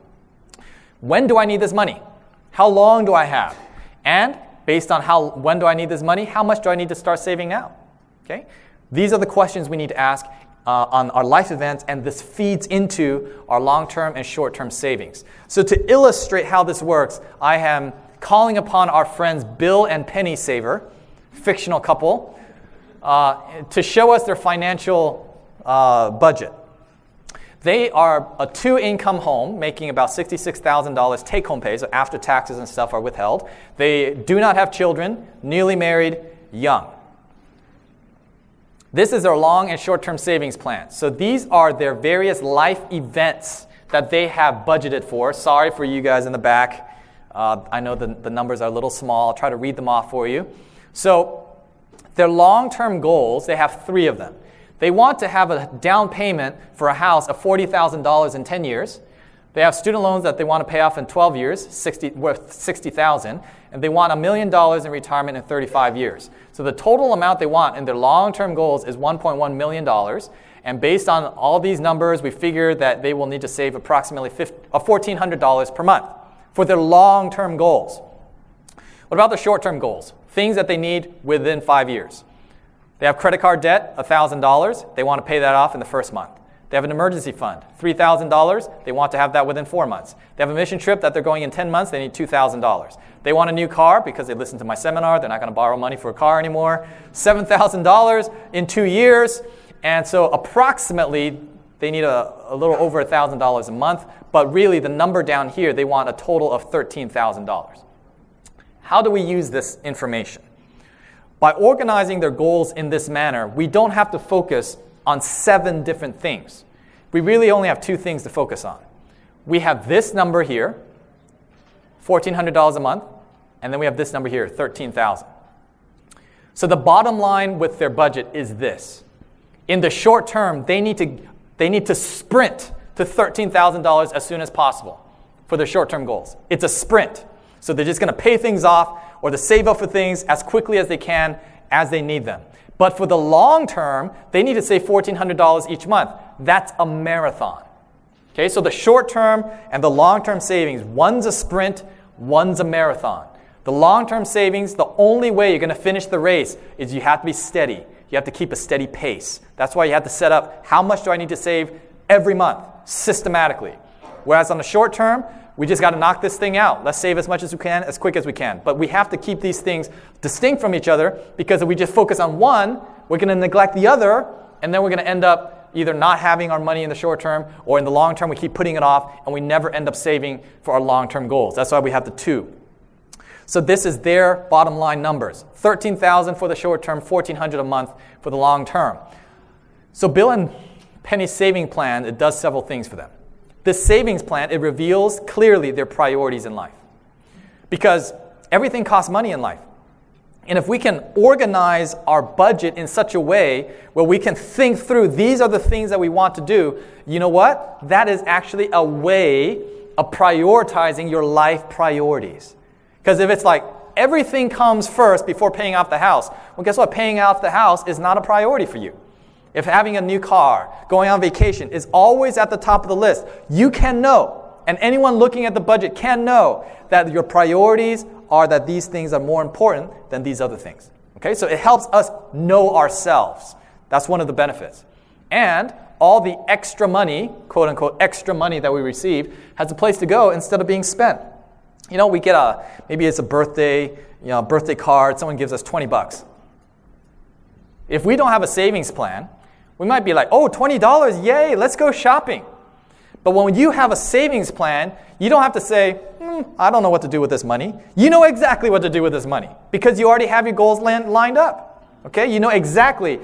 When do I need this money? How long do I have? And based on how when do I need this money, how much do I need to start saving now? Okay? These are the questions we need to ask uh, on our life events, and this feeds into our long term and short term savings. So, to illustrate how this works, I am calling upon our friends Bill and Penny Saver, fictional couple, uh, to show us their financial uh, budget. They are a two income home making about $66,000 take home pay, so after taxes and stuff are withheld. They do not have children, newly married, young. This is their long and short term savings plan. So these are their various life events that they have budgeted for. Sorry for you guys in the back. Uh, I know the, the numbers are a little small. I'll try to read them off for you. So, their long term goals, they have three of them. They want to have a down payment for a house of $40,000 in 10 years. They have student loans that they want to pay off in 12 years, 60, worth 60,000, and they want a million dollars in retirement in 35 years. So the total amount they want in their long-term goals is 1.1 million dollars. And based on all these numbers, we figure that they will need to save approximately $1,400 uh, per month for their long term goals. What about the short term goals? Things that they need within five years. They have credit card debt, $1,000. They want to pay that off in the first month. They have an emergency fund, $3,000. They want to have that within four months. They have a mission trip that they're going in 10 months. They need $2,000. They want a new car because they listened to my seminar. They're not going to borrow money for a car anymore. $7,000 in two years. And so, approximately, they need a, a little over $1,000 a month, but really the number down here, they want a total of $13,000. How do we use this information? By organizing their goals in this manner, we don't have to focus on seven different things. We really only have two things to focus on. We have this number here, $1,400 a month, and then we have this number here, 13,000. So the bottom line with their budget is this. In the short term, they need to they need to sprint to $13,000 as soon as possible for their short term goals. It's a sprint. So they're just going to pay things off or to save up for things as quickly as they can as they need them. But for the long term, they need to save $1,400 each month. That's a marathon. Okay, so the short term and the long term savings, one's a sprint, one's a marathon. The long term savings, the only way you're going to finish the race is you have to be steady. You have to keep a steady pace. That's why you have to set up how much do I need to save every month systematically. Whereas on the short term, we just got to knock this thing out. Let's save as much as we can, as quick as we can. But we have to keep these things distinct from each other because if we just focus on one, we're going to neglect the other, and then we're going to end up either not having our money in the short term or in the long term, we keep putting it off and we never end up saving for our long term goals. That's why we have the two. So this is their bottom line numbers. 13,000 for the short term, 1400 a month for the long term. So Bill and Penny's saving plan, it does several things for them. This savings plan, it reveals clearly their priorities in life. Because everything costs money in life. And if we can organize our budget in such a way where we can think through these are the things that we want to do, you know what? That is actually a way of prioritizing your life priorities. Because if it's like everything comes first before paying off the house, well, guess what? Paying off the house is not a priority for you. If having a new car, going on vacation is always at the top of the list, you can know, and anyone looking at the budget can know that your priorities are that these things are more important than these other things. Okay, so it helps us know ourselves. That's one of the benefits. And all the extra money, quote unquote, extra money that we receive has a place to go instead of being spent. You know, we get a, maybe it's a birthday, you know, birthday card, someone gives us 20 bucks. If we don't have a savings plan, we might be like, oh, $20, yay, let's go shopping. But when you have a savings plan, you don't have to say, mm, I don't know what to do with this money. You know exactly what to do with this money because you already have your goals lined up. Okay? You know exactly.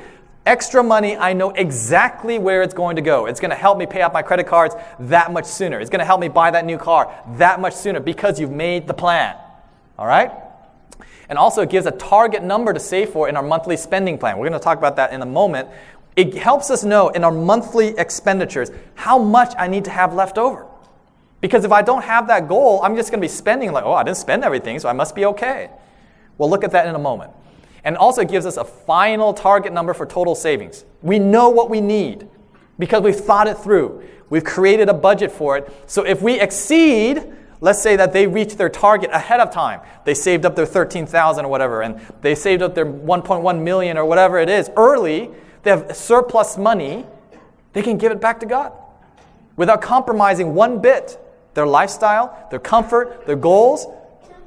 Extra money, I know exactly where it's going to go. It's going to help me pay off my credit cards that much sooner. It's going to help me buy that new car that much sooner because you've made the plan. All right? And also, it gives a target number to save for in our monthly spending plan. We're going to talk about that in a moment. It helps us know in our monthly expenditures how much I need to have left over. Because if I don't have that goal, I'm just going to be spending like, oh, I didn't spend everything, so I must be okay. We'll look at that in a moment. And also, it gives us a final target number for total savings. We know what we need because we've thought it through. We've created a budget for it. So if we exceed, let's say that they reach their target ahead of time. They saved up their 13,000 or whatever and they saved up their 1.1 million or whatever it is early, they have surplus money, they can give it back to God without compromising one bit their lifestyle, their comfort, their goals,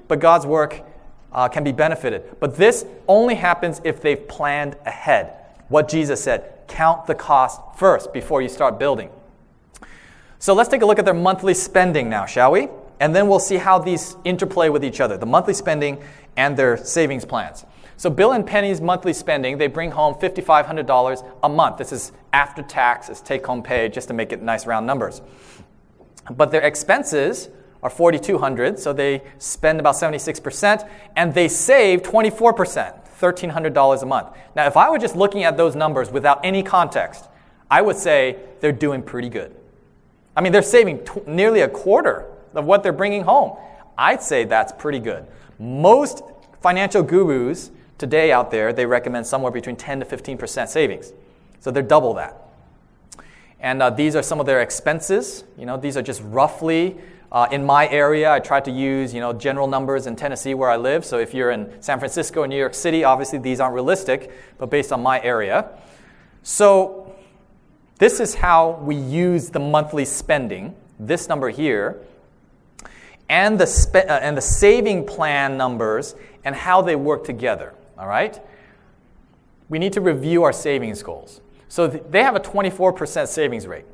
but God's work uh, can be benefited. But this only happens if they've planned ahead. What Jesus said count the cost first before you start building. So let's take a look at their monthly spending now, shall we? And then we'll see how these interplay with each other the monthly spending and their savings plans. So Bill and Penny's monthly spending, they bring home $5,500 a month. This is after tax, it's take home pay, just to make it nice round numbers. But their expenses are 4200 so they spend about 76%, and they save 24%, $1,300 a month. Now, if I were just looking at those numbers without any context, I would say they're doing pretty good. I mean, they're saving t- nearly a quarter of what they're bringing home. I'd say that's pretty good. Most financial gurus today out there, they recommend somewhere between 10 to 15% savings. So they're double that. And uh, these are some of their expenses. You know, these are just roughly uh, in my area. I try to use you know general numbers in Tennessee where I live. So if you're in San Francisco or New York City, obviously these aren't realistic, but based on my area. So this is how we use the monthly spending. This number here, and the spe- uh, and the saving plan numbers and how they work together. All right. We need to review our savings goals. So they have a 24% savings rate.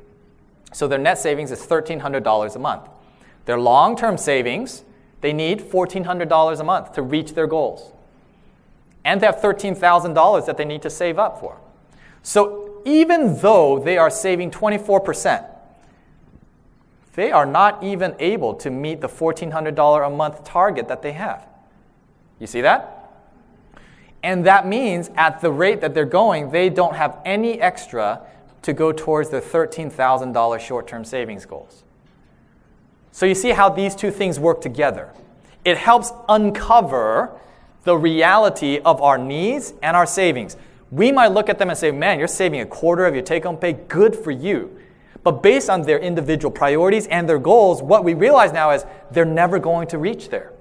So their net savings is $1,300 a month. Their long term savings, they need $1,400 a month to reach their goals. And they have $13,000 that they need to save up for. So even though they are saving 24%, they are not even able to meet the $1,400 a month target that they have. You see that? And that means at the rate that they're going, they don't have any extra to go towards their $13,000 short term savings goals. So you see how these two things work together. It helps uncover the reality of our needs and our savings. We might look at them and say, man, you're saving a quarter of your take home pay, good for you. But based on their individual priorities and their goals, what we realize now is they're never going to reach there.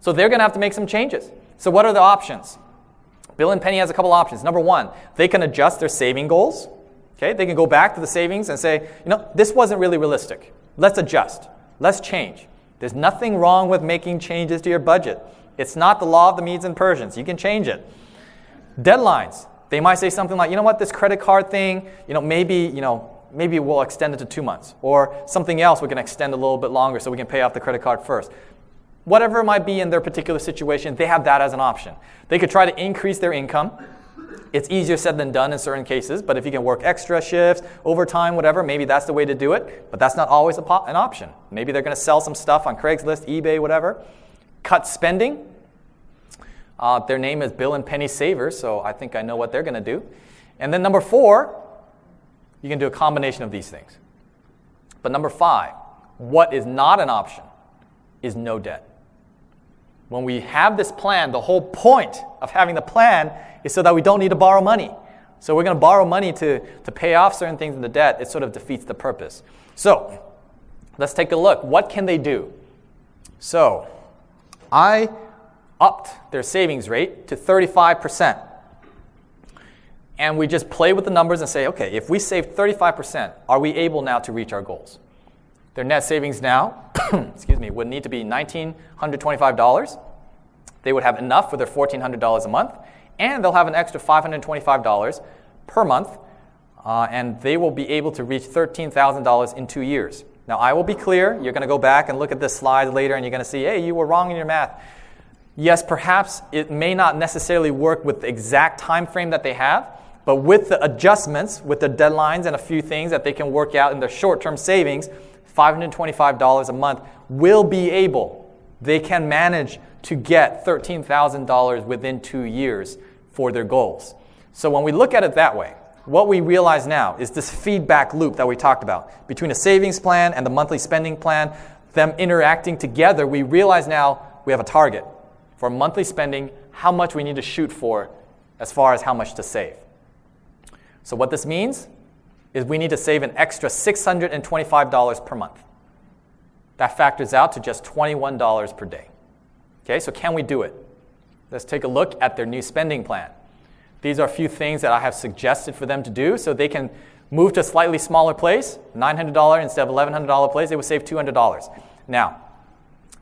So they're going to have to make some changes. So, what are the options? Bill and Penny has a couple options. Number one, they can adjust their saving goals. Okay, they can go back to the savings and say, you know, this wasn't really realistic. Let's adjust. Let's change. There's nothing wrong with making changes to your budget. It's not the law of the Medes and Persians. You can change it. Deadlines. They might say something like, you know what, this credit card thing, you know, maybe, you know, maybe we'll extend it to two months. Or something else we can extend a little bit longer so we can pay off the credit card first. Whatever it might be in their particular situation, they have that as an option. They could try to increase their income. It's easier said than done in certain cases, but if you can work extra shifts, overtime, whatever, maybe that's the way to do it. But that's not always an option. Maybe they're going to sell some stuff on Craigslist, eBay, whatever. Cut spending. Uh, their name is Bill and Penny Savers, so I think I know what they're going to do. And then number four, you can do a combination of these things. But number five, what is not an option is no debt. When we have this plan, the whole point of having the plan is so that we don't need to borrow money. So we're going to borrow money to, to pay off certain things in the debt. It sort of defeats the purpose. So let's take a look. What can they do? So I upped their savings rate to 35%. And we just play with the numbers and say, okay, if we save 35%, are we able now to reach our goals? Their net savings now, [COUGHS] excuse me, would need to be $1,925. They would have enough for their $1,400 a month, and they'll have an extra $525 per month, uh, and they will be able to reach $13,000 in two years. Now, I will be clear. You're going to go back and look at this slide later, and you're going to see, hey, you were wrong in your math. Yes, perhaps it may not necessarily work with the exact time frame that they have, but with the adjustments, with the deadlines and a few things that they can work out in their short-term savings, $525 a month will be able, they can manage to get $13,000 within two years for their goals. So when we look at it that way, what we realize now is this feedback loop that we talked about between a savings plan and the monthly spending plan, them interacting together, we realize now we have a target for monthly spending, how much we need to shoot for as far as how much to save. So, what this means is we need to save an extra $625 per month. That factors out to just $21 per day. Okay, so can we do it? Let's take a look at their new spending plan. These are a few things that I have suggested for them to do so they can move to a slightly smaller place, $900 instead of $1,100 place, they would save $200. Now,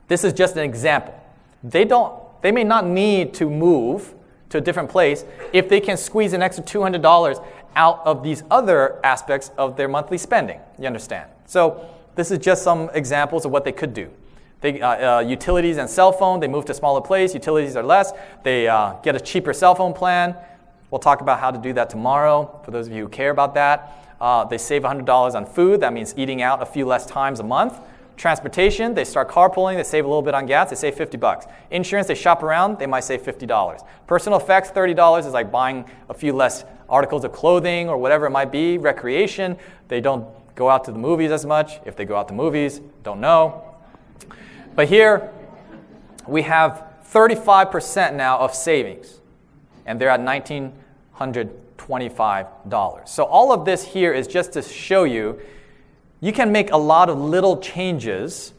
this is just an example. They, don't, they may not need to move to a different place if they can squeeze an extra $200 out of these other aspects of their monthly spending. You understand? So, this is just some examples of what they could do. They, uh, uh, utilities and cell phone, they move to a smaller place. Utilities are less. They uh, get a cheaper cell phone plan. We'll talk about how to do that tomorrow for those of you who care about that. Uh, they save $100 on food. That means eating out a few less times a month. Transportation, they start carpooling, they save a little bit on gas, they save 50 bucks. Insurance, they shop around, they might save $50. Personal effects, $30 is like buying a few less articles of clothing or whatever it might be. Recreation, they don't go out to the movies as much. If they go out to movies, don't know. But here we have 35% now of savings, and they're at $1,925. So all of this here is just to show you you can make a lot of little changes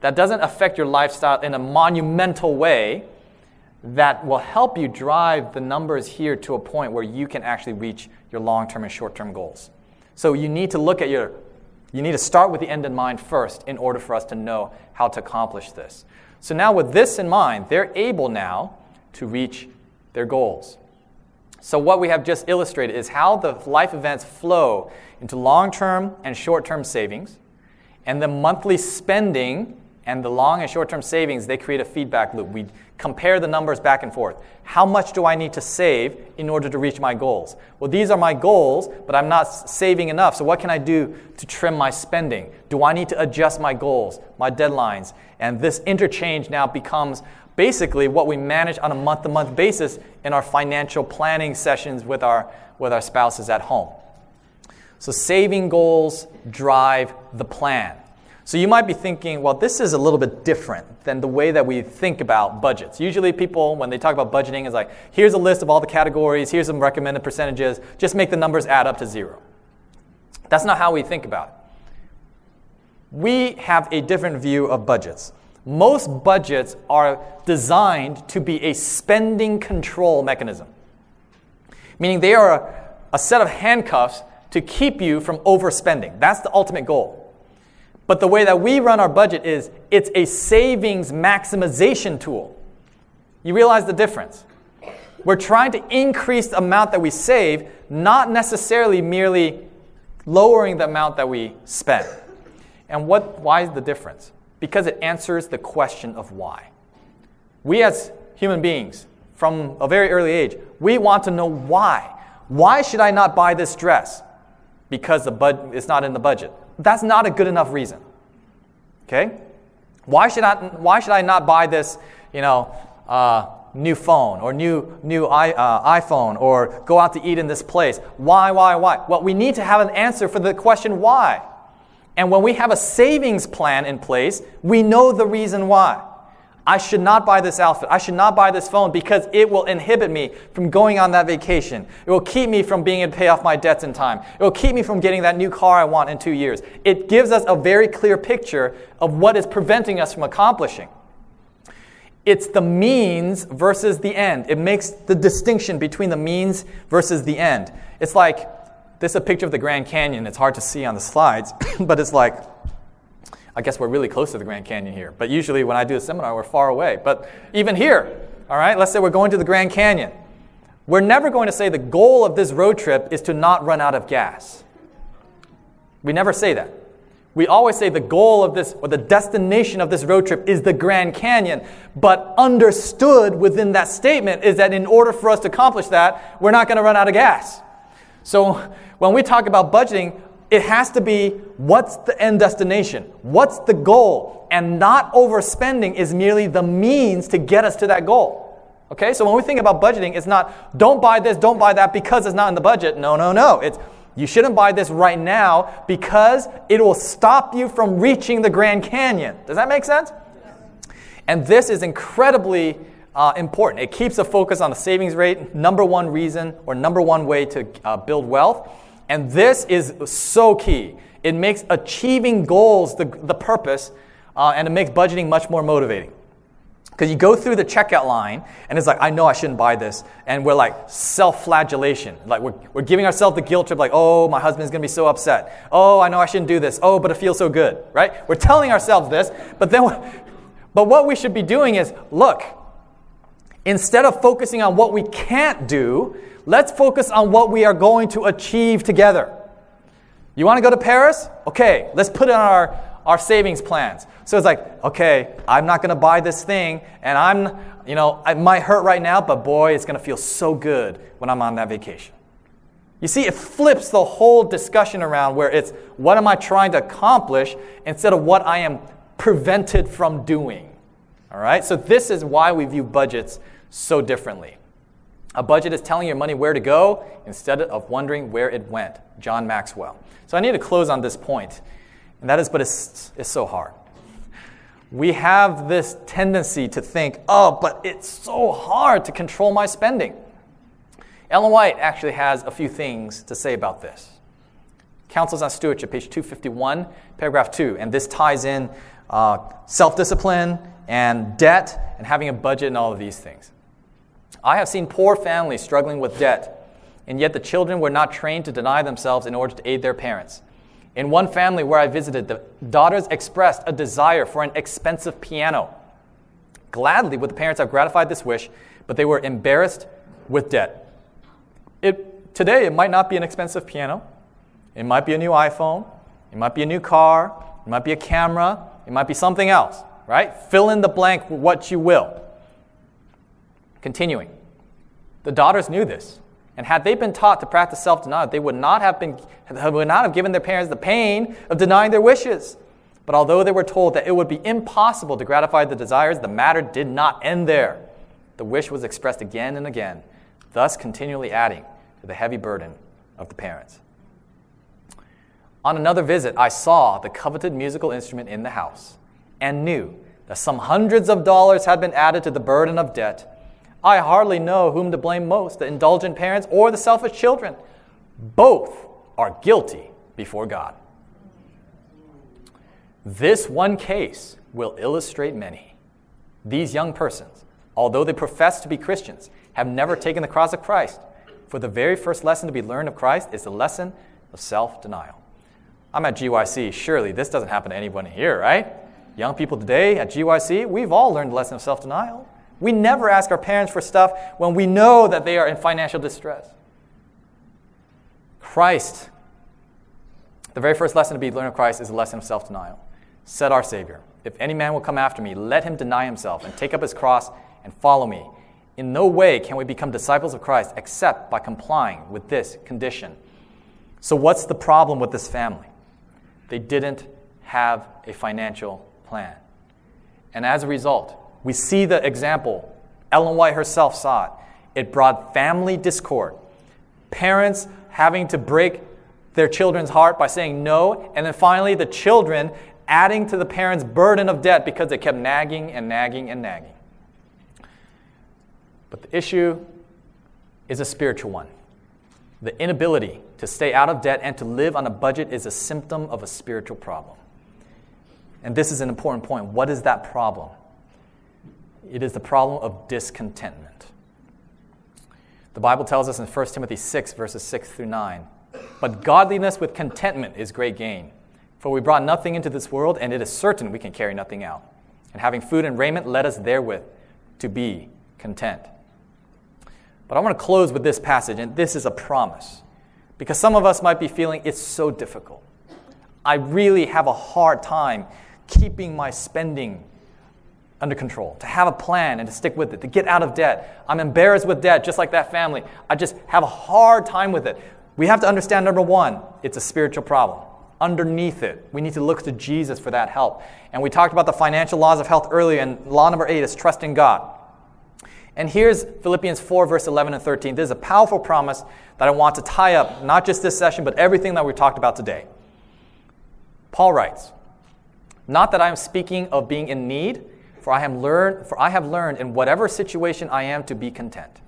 that doesn't affect your lifestyle in a monumental way that will help you drive the numbers here to a point where you can actually reach your long-term and short-term goals. So you need to look at your you need to start with the end in mind first in order for us to know how to accomplish this. So now with this in mind, they're able now to reach their goals. So, what we have just illustrated is how the life events flow into long term and short term savings, and the monthly spending and the long and short term savings, they create a feedback loop. We compare the numbers back and forth. How much do I need to save in order to reach my goals? Well, these are my goals, but I'm not saving enough. So, what can I do to trim my spending? Do I need to adjust my goals, my deadlines? And this interchange now becomes basically what we manage on a month to month basis in our financial planning sessions with our, with our spouses at home. So, saving goals drive the plan. So, you might be thinking, well, this is a little bit different than the way that we think about budgets. Usually, people, when they talk about budgeting, is like, here's a list of all the categories, here's some recommended percentages, just make the numbers add up to zero. That's not how we think about it. We have a different view of budgets most budgets are designed to be a spending control mechanism, meaning they are a, a, set of handcuffs to keep you from overspending. That's the ultimate goal. But the way that we run our budget is it's a savings maximization tool. You realize the difference? We're trying to increase the amount that we save, not necessarily merely lowering the amount that we spend. And what, why is the difference? Because it answers the question of why. We, as human beings, from a very early age, we want to know why. Why should I not buy this dress? Because the bud- it's not in the budget. That's not a good enough reason. Okay? Why should I, why should I not buy this, you know, uh, new phone or new, new I, uh, iPhone or go out to eat in this place? Why, why, why? Well, we need to have an answer for the question why. And when we have a savings plan in place, we know the reason why. I should not buy this outfit. I should not buy this phone because it will inhibit me from going on that vacation. It will keep me from being able to pay off my debts in time. It will keep me from getting that new car I want in two years. It gives us a very clear picture of what is preventing us from accomplishing. It's the means versus the end. It makes the distinction between the means versus the end. It's like this is a picture of the Grand Canyon. It's hard to see on the slides, [CLEARS THROAT] but it's like, I guess we're really close to the Grand Canyon here. But usually when I do a seminar, we're far away. But even here, all right, let's say we're going to the Grand Canyon. We're never going to say the goal of this road trip is to not run out of gas. We never say that. We always say the goal of this, or the destination of this road trip is the Grand Canyon. But understood within that statement is that in order for us to accomplish that, we're not going to run out of gas. So when we talk about budgeting, it has to be what's the end destination? What's the goal? And not overspending is merely the means to get us to that goal. Okay, so when we think about budgeting, it's not don't buy this, don't buy that because it's not in the budget. No, no, no. It's you shouldn't buy this right now because it will stop you from reaching the Grand Canyon. Does that make sense? And this is incredibly uh, important. It keeps a focus on the savings rate, number one reason or number one way to uh, build wealth. And this is so key. It makes achieving goals the, the purpose, uh, and it makes budgeting much more motivating. Because you go through the checkout line, and it's like, I know I shouldn't buy this. And we're like self flagellation. Like, we're, we're giving ourselves the guilt trip, like, oh, my husband's gonna be so upset. Oh, I know I shouldn't do this. Oh, but it feels so good, right? We're telling ourselves this, but then, [LAUGHS] but what we should be doing is look, instead of focusing on what we can't do, let's focus on what we are going to achieve together. You wanna go to Paris? Okay, let's put it on our our savings plans. So it's like, okay, I'm not going to buy this thing, and I'm, you know, it might hurt right now, but boy, it's going to feel so good when I'm on that vacation. You see, it flips the whole discussion around where it's what am I trying to accomplish instead of what I am prevented from doing. All right? So, this is why we view budgets so differently. A budget is telling your money where to go instead of wondering where it went. John Maxwell. So, I need to close on this point. And that is, but it's, it's so hard. We have this tendency to think, oh, but it's so hard to control my spending. Ellen White actually has a few things to say about this. Counsels on Stewardship, page 251, paragraph 2. And this ties in uh, self discipline and debt and having a budget and all of these things. I have seen poor families struggling with debt, and yet the children were not trained to deny themselves in order to aid their parents. In one family where I visited, the daughters expressed a desire for an expensive piano. Gladly would the parents have gratified this wish, but they were embarrassed with debt. It, today, it might not be an expensive piano. It might be a new iPhone. It might be a new car. It might be a camera. It might be something else, right? Fill in the blank with what you will. Continuing. The daughters knew this. And had they been taught to practice self denial, they would not have, been, would not have given their parents the pain of denying their wishes. But although they were told that it would be impossible to gratify the desires, the matter did not end there. The wish was expressed again and again, thus continually adding to the heavy burden of the parents. On another visit, I saw the coveted musical instrument in the house and knew that some hundreds of dollars had been added to the burden of debt I hardly know whom to blame most the indulgent parents or the selfish children. Both are guilty before God. This one case will illustrate many. These young persons, although they profess to be Christians, have never taken the cross of Christ. For the very first lesson to be learned of Christ is the lesson of self denial. I'm at GYC. Surely this doesn't happen to anyone here, right? Young people today at GYC, we've all learned the lesson of self denial. We never ask our parents for stuff when we know that they are in financial distress. Christ, the very first lesson to be learned of Christ is a lesson of self denial. Said our Savior, If any man will come after me, let him deny himself and take up his cross and follow me. In no way can we become disciples of Christ except by complying with this condition. So, what's the problem with this family? They didn't have a financial plan. And as a result, we see the example. Ellen White herself saw it. It brought family discord. Parents having to break their children's heart by saying no, and then finally the children adding to the parents' burden of debt because they kept nagging and nagging and nagging. But the issue is a spiritual one. The inability to stay out of debt and to live on a budget is a symptom of a spiritual problem. And this is an important point. What is that problem? It is the problem of discontentment. The Bible tells us in 1 Timothy 6, verses 6 through 9 But godliness with contentment is great gain. For we brought nothing into this world, and it is certain we can carry nothing out. And having food and raiment, let us therewith to be content. But I want to close with this passage, and this is a promise. Because some of us might be feeling it's so difficult. I really have a hard time keeping my spending under control, to have a plan and to stick with it, to get out of debt. I'm embarrassed with debt, just like that family. I just have a hard time with it. We have to understand number one, it's a spiritual problem. Underneath it, we need to look to Jesus for that help. And we talked about the financial laws of health earlier, and law number eight is trusting God. And here's Philippians 4, verse 11 and 13. This is a powerful promise that I want to tie up, not just this session, but everything that we talked about today. Paul writes, Not that I am speaking of being in need, for I, have learned, for I have learned in whatever situation I am to be content.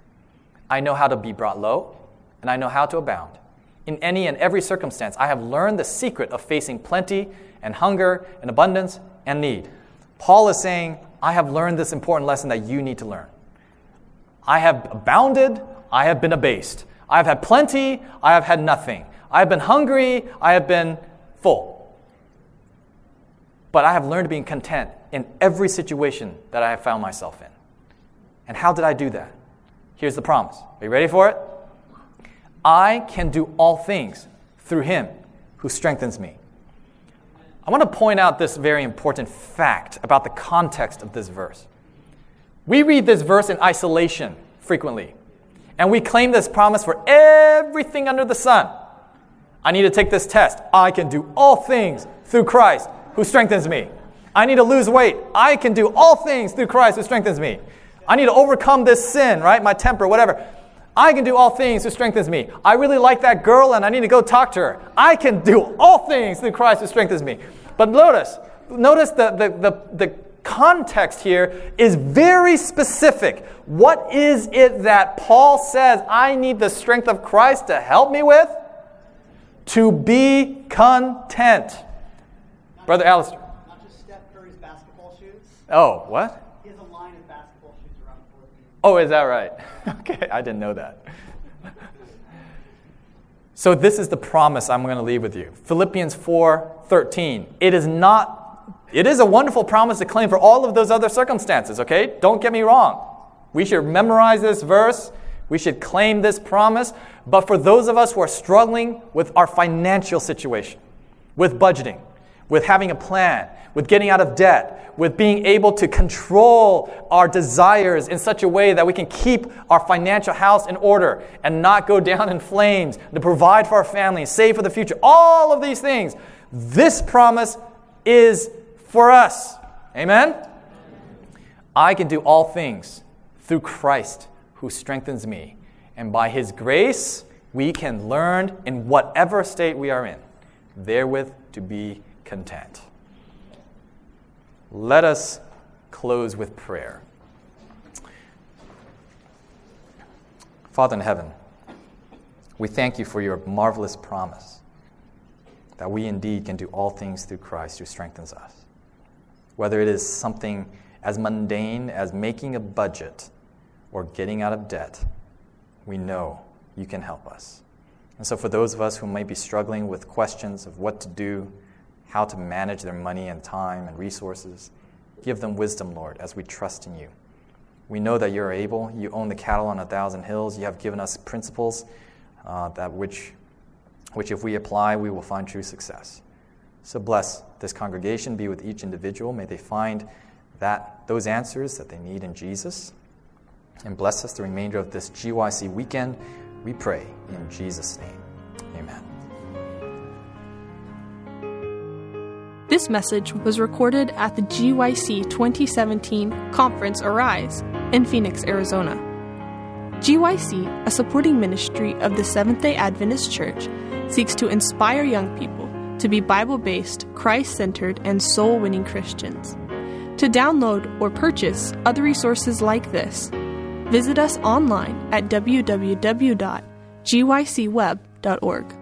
I know how to be brought low, and I know how to abound. In any and every circumstance, I have learned the secret of facing plenty and hunger and abundance and need. Paul is saying, I have learned this important lesson that you need to learn. I have abounded, I have been abased. I have had plenty, I have had nothing. I have been hungry, I have been full. But I have learned to be content in every situation that I have found myself in. And how did I do that? Here's the promise. Are you ready for it? I can do all things through him who strengthens me. I want to point out this very important fact about the context of this verse. We read this verse in isolation frequently, and we claim this promise for everything under the sun. I need to take this test. I can do all things through Christ who strengthens me. I need to lose weight. I can do all things through Christ who strengthens me. I need to overcome this sin, right? My temper, whatever. I can do all things who strengthens me. I really like that girl and I need to go talk to her. I can do all things through Christ who strengthens me. But notice, notice the, the, the, the context here is very specific. What is it that Paul says I need the strength of Christ to help me with? To be content. Brother Alistair. Not just Steph Curry's basketball shoes. Oh, what? He has a line of basketball shoes around. Oh, is that right? [LAUGHS] okay, I didn't know that. so this is the promise I'm going to leave with you. Philippians 4:13. It is not it is a wonderful promise to claim for all of those other circumstances, okay? Don't get me wrong. We should memorize this verse. We should claim this promise. But for those of us who are struggling with our financial situation, with budgeting, with having a plan, with getting out of debt, with being able to control our desires in such a way that we can keep our financial house in order and not go [LAUGHS] down in flames, to provide for our family, save for the future, all of these things. This promise is for us. Amen? I can do all things through Christ who strengthens me. And by his grace, we can learn in whatever state we are in, therewith to be content. Let us close with prayer. Father in heaven, we thank you for your marvelous promise that we indeed can do all things through Christ who strengthens us whether it is something as mundane as making a budget or getting out of debt, we know you can help us. And so, for those of us who might be struggling with questions of what to do, how to manage their money and time and resources, give them wisdom, Lord, as we trust in you. We know that you're able. You own the cattle on a thousand hills. You have given us principles uh, that which, which, if we apply, we will find true success. So bless this congregation, be with each individual. May they find that those answers that they need in Jesus. And bless us the remainder of this GYC weekend. We pray in Jesus' name. Amen. This message was recorded at the GYC 2017 Conference Arise in Phoenix, Arizona. GYC, a supporting ministry of the Seventh day Adventist Church, seeks to inspire young people to be Bible based, Christ centered, and soul winning Christians. To download or purchase other resources like this, visit us online at www.gycweb.org.